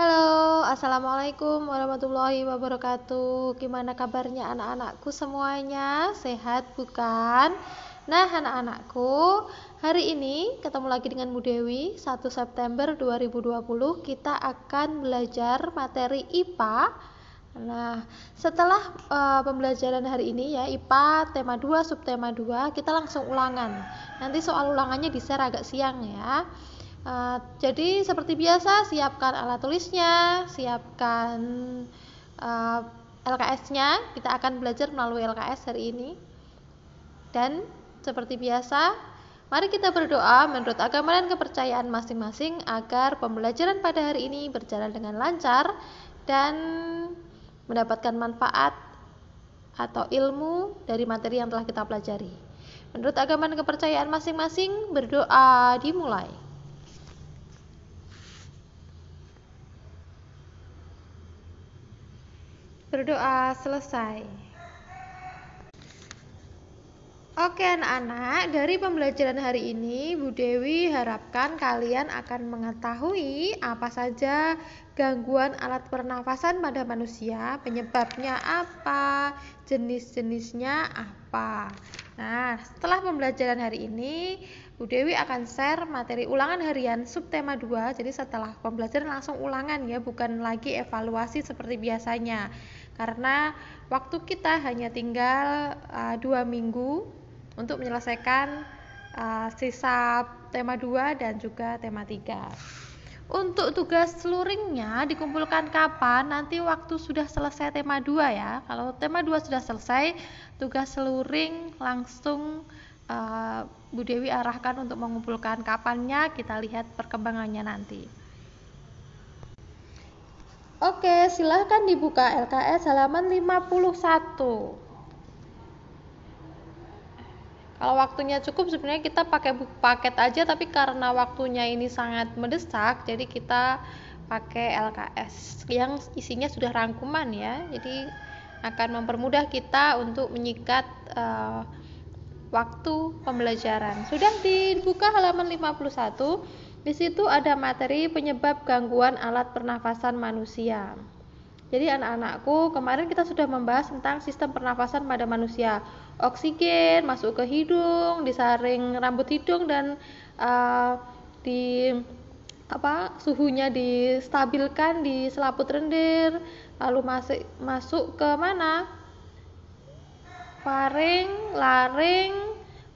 Halo, Assalamualaikum warahmatullahi wabarakatuh Gimana kabarnya anak-anakku semuanya? Sehat bukan? Nah anak-anakku, hari ini ketemu lagi dengan Bu Dewi 1 September 2020 kita akan belajar materi IPA Nah, setelah uh, pembelajaran hari ini ya IPA tema 2 subtema 2 kita langsung ulangan. Nanti soal ulangannya di-share agak siang ya. Uh, jadi seperti biasa siapkan alat tulisnya, siapkan uh, eh, LKS-nya. Kita akan belajar melalui LKS hari ini. Dan seperti biasa, mari kita berdoa menurut agama dan kepercayaan masing-masing agar pembelajaran pada hari ini berjalan dengan lancar dan mendapatkan manfaat atau ilmu dari materi yang telah kita pelajari. Menurut agama dan kepercayaan masing-masing, berdoa dimulai. Berdoa selesai. Oke anak-anak, dari pembelajaran hari ini Bu Dewi harapkan kalian akan mengetahui apa saja gangguan alat pernafasan pada manusia, penyebabnya apa, jenis-jenisnya apa. Nah, setelah pembelajaran hari ini, Bu Dewi akan share materi ulangan harian subtema 2. Jadi setelah pembelajaran langsung ulangan ya, bukan lagi evaluasi seperti biasanya. Karena waktu kita hanya tinggal uh, dua minggu untuk menyelesaikan uh, sisa tema 2 dan juga tema 3. Untuk tugas luringnya dikumpulkan kapan? Nanti waktu sudah selesai tema 2 ya. Kalau tema 2 sudah selesai, tugas luring langsung uh, Bu Dewi arahkan untuk mengumpulkan kapannya, kita lihat perkembangannya nanti. Oke, silahkan dibuka LKS halaman 51 kalau waktunya cukup sebenarnya kita pakai buku paket aja tapi karena waktunya ini sangat mendesak jadi kita pakai LKS yang isinya sudah rangkuman ya. Jadi akan mempermudah kita untuk menyikat uh, waktu pembelajaran. Sudah dibuka halaman 51 di situ ada materi penyebab gangguan alat pernafasan manusia jadi anak-anakku, kemarin kita sudah membahas tentang sistem pernafasan pada manusia. Oksigen masuk ke hidung, disaring rambut hidung dan uh, di apa suhunya distabilkan di selaput rendir, lalu masuk masuk ke mana? Faring, laring,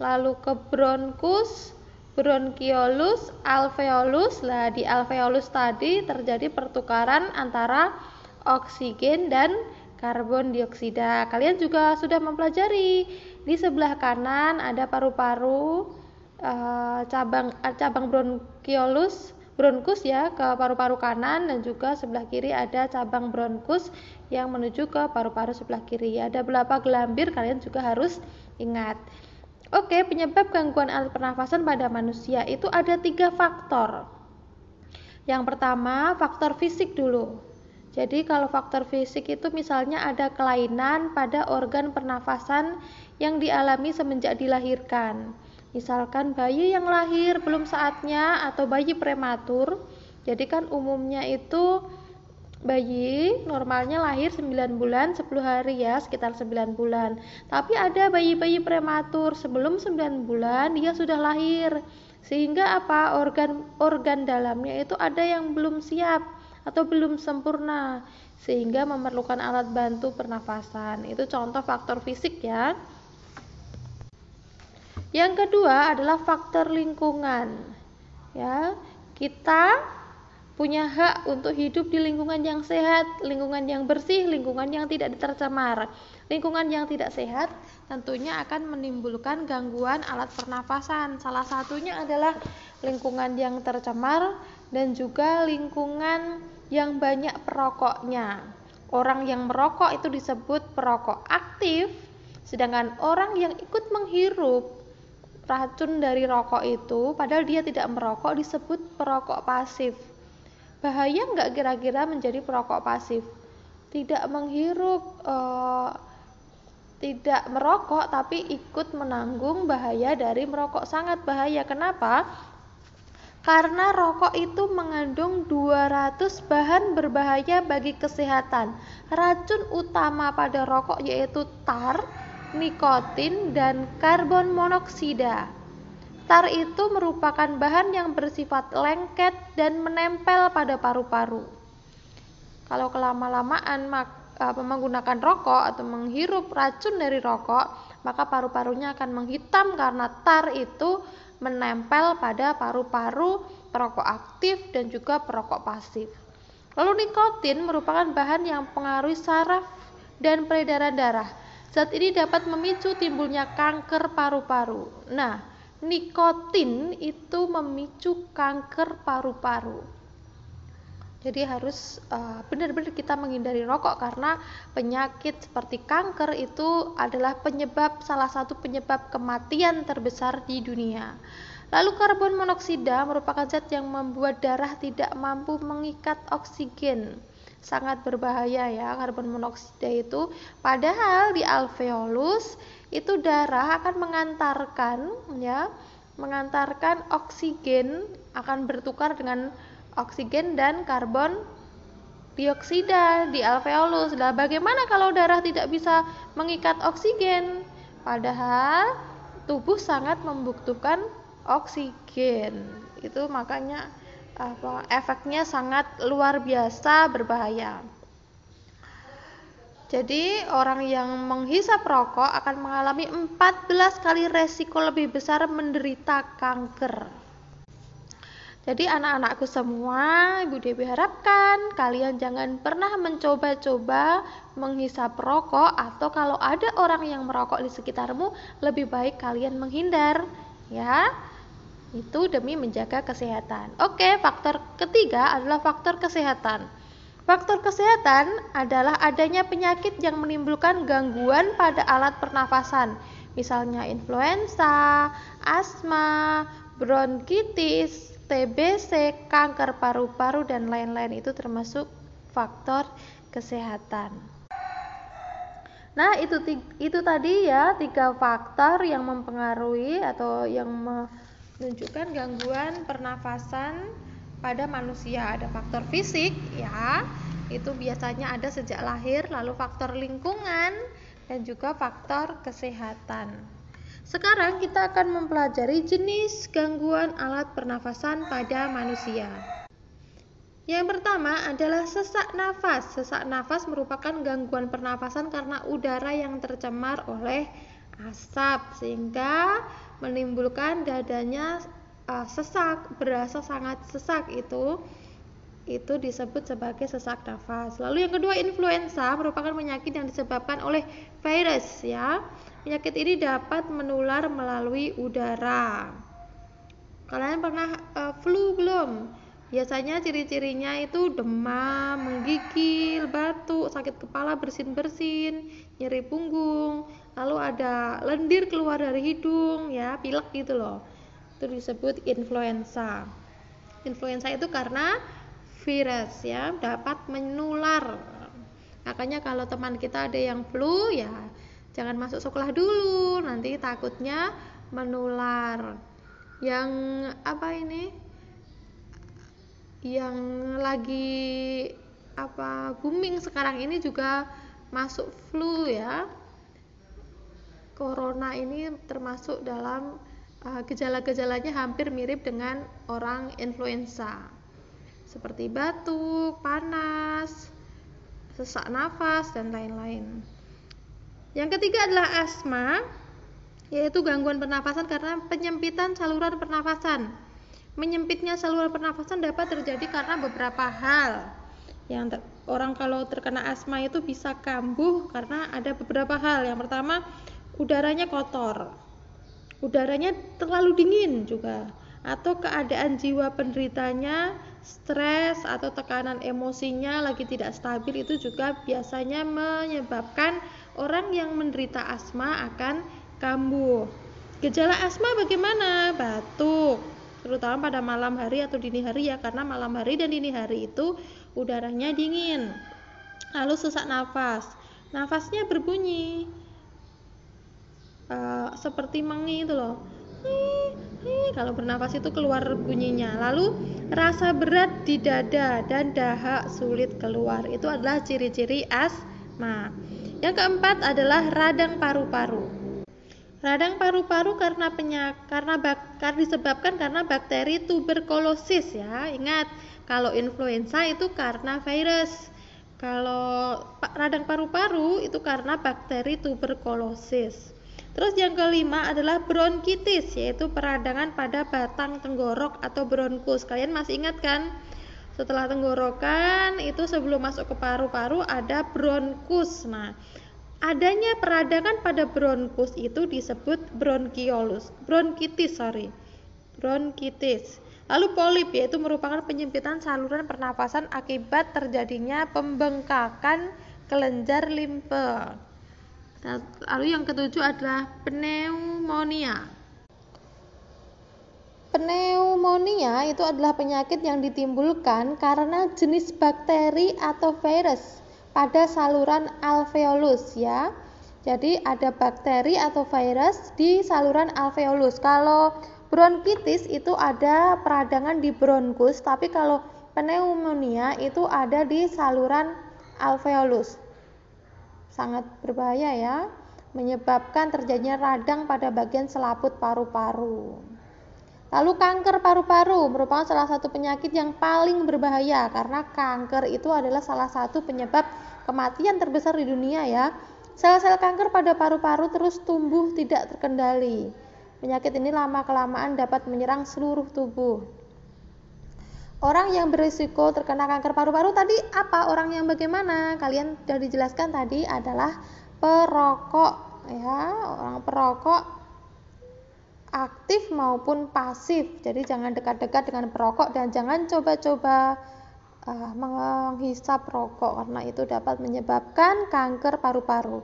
lalu ke bronkus, bronkiolus, alveolus. Lah di alveolus tadi terjadi pertukaran antara oksigen dan karbon dioksida. Kalian juga sudah mempelajari di sebelah kanan ada paru-paru uh, cabang uh, cabang bronkiolus bronkus ya ke paru-paru kanan dan juga sebelah kiri ada cabang bronkus yang menuju ke paru-paru sebelah kiri. Ada berapa gelambir kalian juga harus ingat. Oke, penyebab gangguan alat pernafasan pada manusia itu ada tiga faktor. Yang pertama, faktor fisik dulu. Jadi kalau faktor fisik itu misalnya ada kelainan pada organ pernafasan yang dialami semenjak dilahirkan. Misalkan bayi yang lahir belum saatnya atau bayi prematur. Jadi kan umumnya itu bayi normalnya lahir 9 bulan 10 hari ya sekitar 9 bulan tapi ada bayi-bayi prematur sebelum 9 bulan dia sudah lahir sehingga apa organ organ dalamnya itu ada yang belum siap atau belum sempurna sehingga memerlukan alat bantu pernafasan. Itu contoh faktor fisik ya. Yang kedua adalah faktor lingkungan. Ya, kita punya hak untuk hidup di lingkungan yang sehat, lingkungan yang bersih, lingkungan yang tidak tercemar. Lingkungan yang tidak sehat tentunya akan menimbulkan gangguan alat pernafasan. Salah satunya adalah lingkungan yang tercemar dan juga lingkungan yang banyak perokoknya. Orang yang merokok itu disebut perokok aktif, sedangkan orang yang ikut menghirup racun dari rokok itu, padahal dia tidak merokok, disebut perokok pasif. Bahaya nggak kira-kira menjadi perokok pasif? Tidak menghirup, eh, tidak merokok, tapi ikut menanggung bahaya dari merokok. Sangat bahaya. Kenapa? Karena rokok itu mengandung 2 200 bahan berbahaya bagi kesehatan. Racun utama pada rokok yaitu tar, nikotin, dan karbon monoksida. Tar itu merupakan bahan yang bersifat lengket dan menempel pada paru-paru. Kalau kelama-lamaan menggunakan rokok atau menghirup racun dari rokok, maka paru-parunya akan menghitam karena tar itu menempel pada paru-paru perokok aktif dan juga perokok pasif. Lalu nikotin merupakan bahan yang pengaruhi saraf dan peredaran darah. Zat ini dapat memicu timbulnya kanker paru-paru. Nah, nikotin itu memicu kanker paru-paru. Jadi harus uh, benar-benar kita menghindari rokok karena penyakit seperti kanker itu adalah penyebab salah satu penyebab kematian terbesar di dunia. Lalu karbon monoksida merupakan zat yang membuat darah tidak mampu mengikat oksigen. Sangat berbahaya ya karbon monoksida itu. Padahal di alveolus itu darah akan mengantarkan ya mengantarkan oksigen akan bertukar dengan oksigen dan karbon dioksida di alveolus. Nah, bagaimana kalau darah tidak bisa mengikat oksigen? Padahal tubuh sangat membutuhkan oksigen. Itu makanya apa efeknya sangat luar biasa berbahaya. Jadi orang yang menghisap rokok akan mengalami 14 kali resiko lebih besar menderita kanker. Jadi anak-anakku semua, Ibu Dewi harapkan kalian jangan pernah mencoba-coba menghisap rokok atau kalau ada orang yang merokok di sekitarmu, lebih baik kalian menghindar, ya. Itu demi menjaga kesehatan. Oke, faktor ketiga adalah faktor kesehatan. Faktor kesehatan adalah adanya penyakit yang menimbulkan gangguan pada alat pernafasan, misalnya influenza, asma, bronkitis, TBC, kanker paru-paru dan lain-lain itu termasuk faktor kesehatan. Nah, itu itu tadi ya tiga faktor yang mempengaruhi atau yang menunjukkan gangguan pernafasan pada manusia. Ada faktor fisik ya. Itu biasanya ada sejak lahir lalu faktor lingkungan dan juga faktor kesehatan. Sekarang kita akan mempelajari jenis gangguan alat pernafasan pada manusia. Yang pertama adalah sesak nafas. Sesak nafas merupakan gangguan pernafasan karena udara yang tercemar oleh asap sehingga menimbulkan dadanya uh, sesak, berasa sangat sesak itu itu disebut sebagai sesak nafas. Lalu yang kedua influenza merupakan penyakit yang disebabkan oleh virus ya. Penyakit ini dapat menular melalui udara. Kalian pernah uh, flu belum? Biasanya ciri-cirinya itu demam, menggigil, batuk, sakit kepala bersin-bersin, nyeri punggung, lalu ada lendir keluar dari hidung ya, pilek gitu loh itu disebut influenza. Influenza itu karena virus ya dapat menular. Makanya kalau teman kita ada yang flu ya jangan masuk sekolah dulu, nanti takutnya menular. Yang apa ini? Yang lagi apa booming sekarang ini juga masuk flu ya. Corona ini termasuk dalam uh, gejala-gejalanya hampir mirip dengan orang influenza seperti batuk, panas, sesak nafas dan lain-lain. Yang ketiga adalah asma, yaitu gangguan pernafasan karena penyempitan saluran pernafasan. Menyempitnya saluran pernafasan dapat terjadi karena beberapa hal. Yang orang kalau terkena asma itu bisa kambuh karena ada beberapa hal. Yang pertama, udaranya kotor udaranya terlalu dingin juga atau keadaan jiwa penderitanya stres atau tekanan emosinya lagi tidak stabil itu juga biasanya menyebabkan orang yang menderita asma akan kambuh. Gejala asma bagaimana? Batuk, terutama pada malam hari atau dini hari ya karena malam hari dan dini hari itu udaranya dingin. Lalu sesak nafas. Nafasnya berbunyi uh, seperti mengi itu loh kalau bernafas itu keluar bunyinya. Lalu rasa berat di dada dan dahak sulit keluar. Itu adalah ciri-ciri asma. Yang keempat adalah radang paru-paru. Radang paru-paru karena penyak karena bak, karena disebabkan karena bakteri tuberkulosis ya. Ingat, kalau influenza itu karena virus. Kalau radang paru-paru itu karena bakteri tuberkulosis. Terus yang kelima adalah bronkitis, yaitu peradangan pada batang tenggorok atau bronkus. Kalian masih ingat kan? Setelah tenggorokan itu sebelum masuk ke paru-paru ada bronkus. Nah, adanya peradangan pada bronkus itu disebut bronkiolus, bronkitis, sorry. Bronkitis. Lalu polip yaitu merupakan penyempitan saluran pernapasan akibat terjadinya pembengkakan kelenjar limfe. Lalu yang ketujuh adalah pneumonia. Pneumonia itu adalah penyakit yang ditimbulkan karena jenis bakteri atau virus pada saluran alveolus ya. Jadi ada bakteri atau virus di saluran alveolus. Kalau bronkitis itu ada peradangan di bronkus, tapi kalau pneumonia itu ada di saluran alveolus sangat berbahaya ya, menyebabkan terjadinya radang pada bagian selaput paru-paru. Lalu kanker paru-paru merupakan salah satu penyakit yang paling berbahaya karena kanker itu adalah salah satu penyebab kematian terbesar di dunia ya. Sel-sel kanker pada paru-paru terus tumbuh tidak terkendali. Penyakit ini lama-kelamaan dapat menyerang seluruh tubuh. Orang yang berisiko terkena kanker paru-paru tadi apa? Orang yang bagaimana? Kalian sudah dijelaskan tadi adalah perokok ya, orang perokok aktif maupun pasif. Jadi jangan dekat-dekat dengan perokok dan jangan coba-coba uh, menghisap rokok karena itu dapat menyebabkan kanker paru-paru.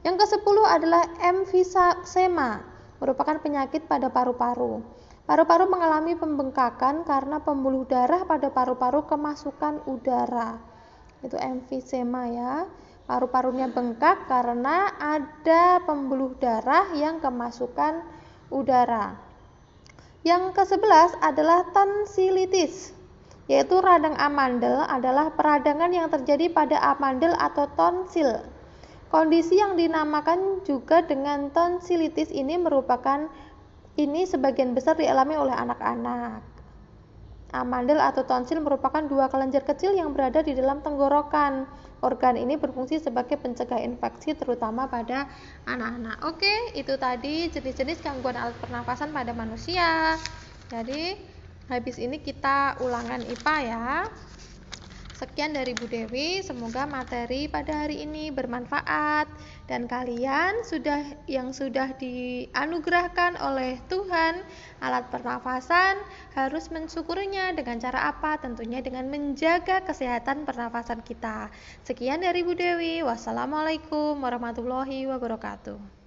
Yang ke-10 adalah emfisema, merupakan penyakit pada paru-paru. Paru-paru mengalami pembengkakan karena pembuluh darah pada paru-paru kemasukan udara. Itu emfisema ya. Paru-parunya bengkak karena ada pembuluh darah yang kemasukan udara. Yang ke-11 adalah tonsilitis, yaitu radang amandel adalah peradangan yang terjadi pada amandel atau tonsil. Kondisi yang dinamakan juga dengan tonsilitis ini merupakan ini sebagian besar dialami oleh anak-anak. Amandel atau tonsil merupakan dua kelenjar kecil yang berada di dalam tenggorokan. Organ ini berfungsi sebagai pencegah infeksi terutama pada anak-anak. Oke, itu tadi jenis-jenis gangguan alat pernafasan pada manusia. Jadi, habis ini kita ulangan IPA ya. Sekian dari Bu Dewi, semoga materi pada hari ini bermanfaat dan kalian sudah yang sudah dianugerahkan oleh Tuhan alat pernafasan harus mensyukurinya dengan cara apa? Tentunya dengan menjaga kesehatan pernafasan kita. Sekian dari Bu Dewi. Wassalamualaikum warahmatullahi wabarakatuh.